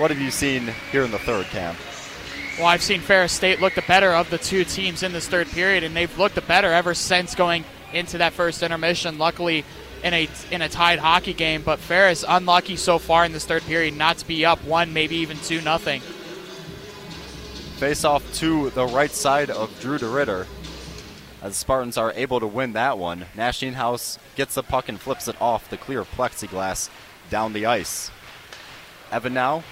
What have you seen here in the third, Cam? Well, I've seen Ferris State look the better of the two teams in this third period, and they've looked the better ever since going into that first intermission. Luckily, in a in a tied hockey game, but Ferris unlucky so far in this third period not to be up one, maybe even two nothing. Face off to the right side of Drew DeRidder. As Spartans are able to win that one, Nash Nienhuis gets the puck and flips it off the clear plexiglass down the ice. Evan now,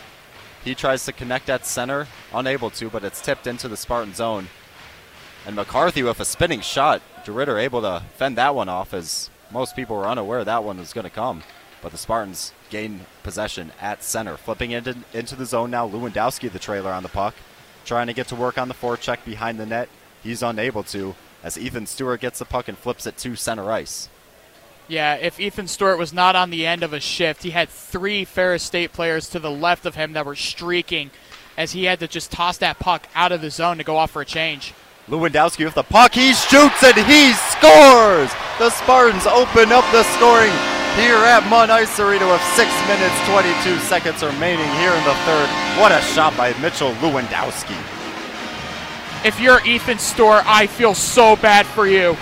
he tries to connect at center, unable to, but it's tipped into the Spartan zone. And McCarthy with a spinning shot, DeRidder able to fend that one off as most people were unaware that one was going to come. But the Spartans gain possession at center. Flipping into, into the zone now, Lewandowski, the trailer on the puck. Trying to get to work on the forecheck behind the net. He's unable to as Ethan Stewart gets the puck and flips it to center ice. Yeah, if Ethan Stewart was not on the end of a shift, he had three Ferris State players to the left of him that were streaking as he had to just toss that puck out of the zone to go off for a change. Lewandowski with the puck. He shoots and he scores! The Spartans open up the scoring here at Munn Ice Arena with 6 minutes 22 seconds remaining here in the third. What a shot by Mitchell Lewandowski. If you're Ethan Stewart, I feel so bad for you.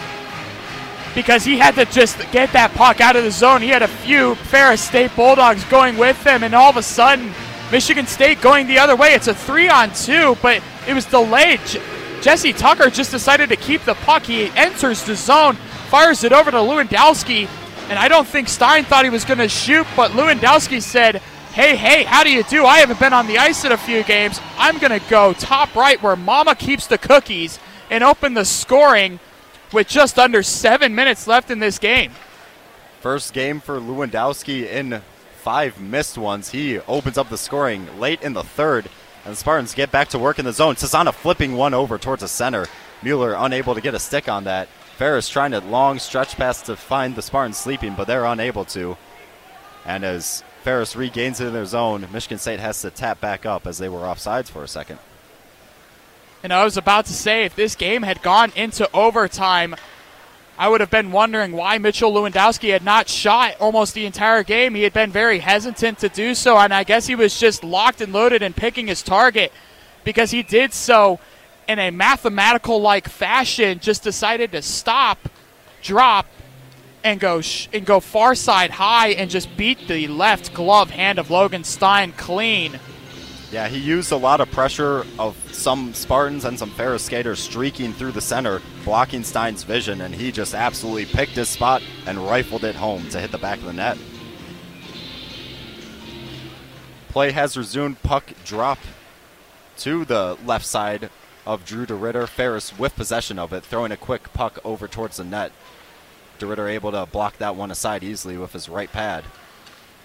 Because he had to just get that puck out of the zone. He had a few Ferris State Bulldogs going with him, and all of a sudden, Michigan State going the other way. It's a three on two, but it was delayed. Jesse Tucker just decided to keep the puck. He enters the zone, fires it over to Lewandowski, and I don't think Stein thought he was going to shoot, but Lewandowski said, Hey, hey, how do you do? I haven't been on the ice in a few games. I'm going to go top right where Mama keeps the cookies and open the scoring with just under seven minutes left in this game. First game for Lewandowski in five missed ones. He opens up the scoring late in the third. And the Spartans get back to work in the zone. Cesana flipping one over towards the center. Mueller unable to get a stick on that. Ferris trying to long stretch pass to find the Spartans sleeping, but they're unable to. And as Ferris regains it in their zone, Michigan State has to tap back up as they were offsides for a second. And I was about to say, if this game had gone into overtime, I would have been wondering why Mitchell Lewandowski had not shot almost the entire game. He had been very hesitant to do so, and I guess he was just locked and loaded and picking his target because he did so in a mathematical like fashion, just decided to stop, drop, and go sh- and go far side high and just beat the left glove hand of Logan Stein clean. Yeah, he used a lot of pressure of some Spartans and some Ferris skaters streaking through the center, blocking Stein's vision, and he just absolutely picked his spot and rifled it home to hit the back of the net. Play has resumed. Puck drop to the left side of Drew DeRidder. Ferris with possession of it, throwing a quick puck over towards the net. DeRidder able to block that one aside easily with his right pad.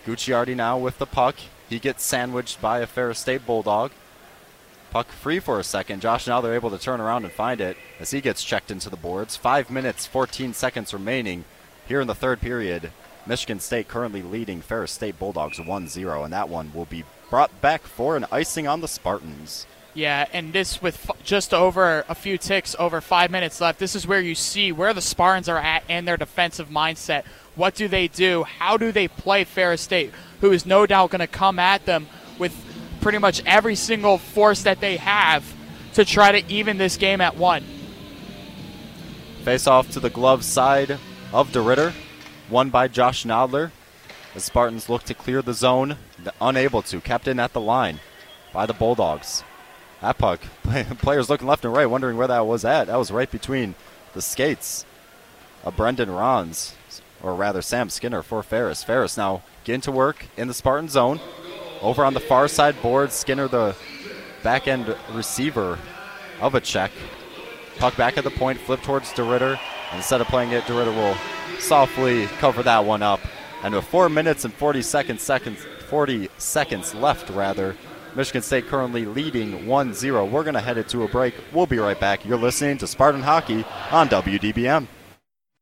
Gucciardi now with the puck. He gets sandwiched by a Ferris State Bulldog. Puck free for a second. Josh now they're able to turn around and find it as he gets checked into the boards. Five minutes, 14 seconds remaining here in the third period. Michigan State currently leading Ferris State Bulldogs 1 0, and that one will be brought back for an icing on the Spartans. Yeah, and this with f- just over a few ticks, over five minutes left, this is where you see where the Spartans are at and their defensive mindset. What do they do? How do they play Ferris State, who is no doubt going to come at them with pretty much every single force that they have to try to even this game at one? Face off to the glove side of DeRidder, won by Josh Nodler. The Spartans look to clear the zone, unable to, kept in at the line by the Bulldogs. That puck, players looking left and right, wondering where that was at. That was right between the skates of Brendan Rons, or rather Sam Skinner for Ferris. Ferris now getting to work in the Spartan zone. Over on the far side board, Skinner, the back end receiver of a check. Puck back at the point, flip towards DeRidder. Instead of playing it, DeRidder will softly cover that one up. And with four minutes and 40 seconds, seconds 40 seconds left, rather, Michigan State currently leading 1 0. We're going to head it to a break. We'll be right back. You're listening to Spartan Hockey on WDBM.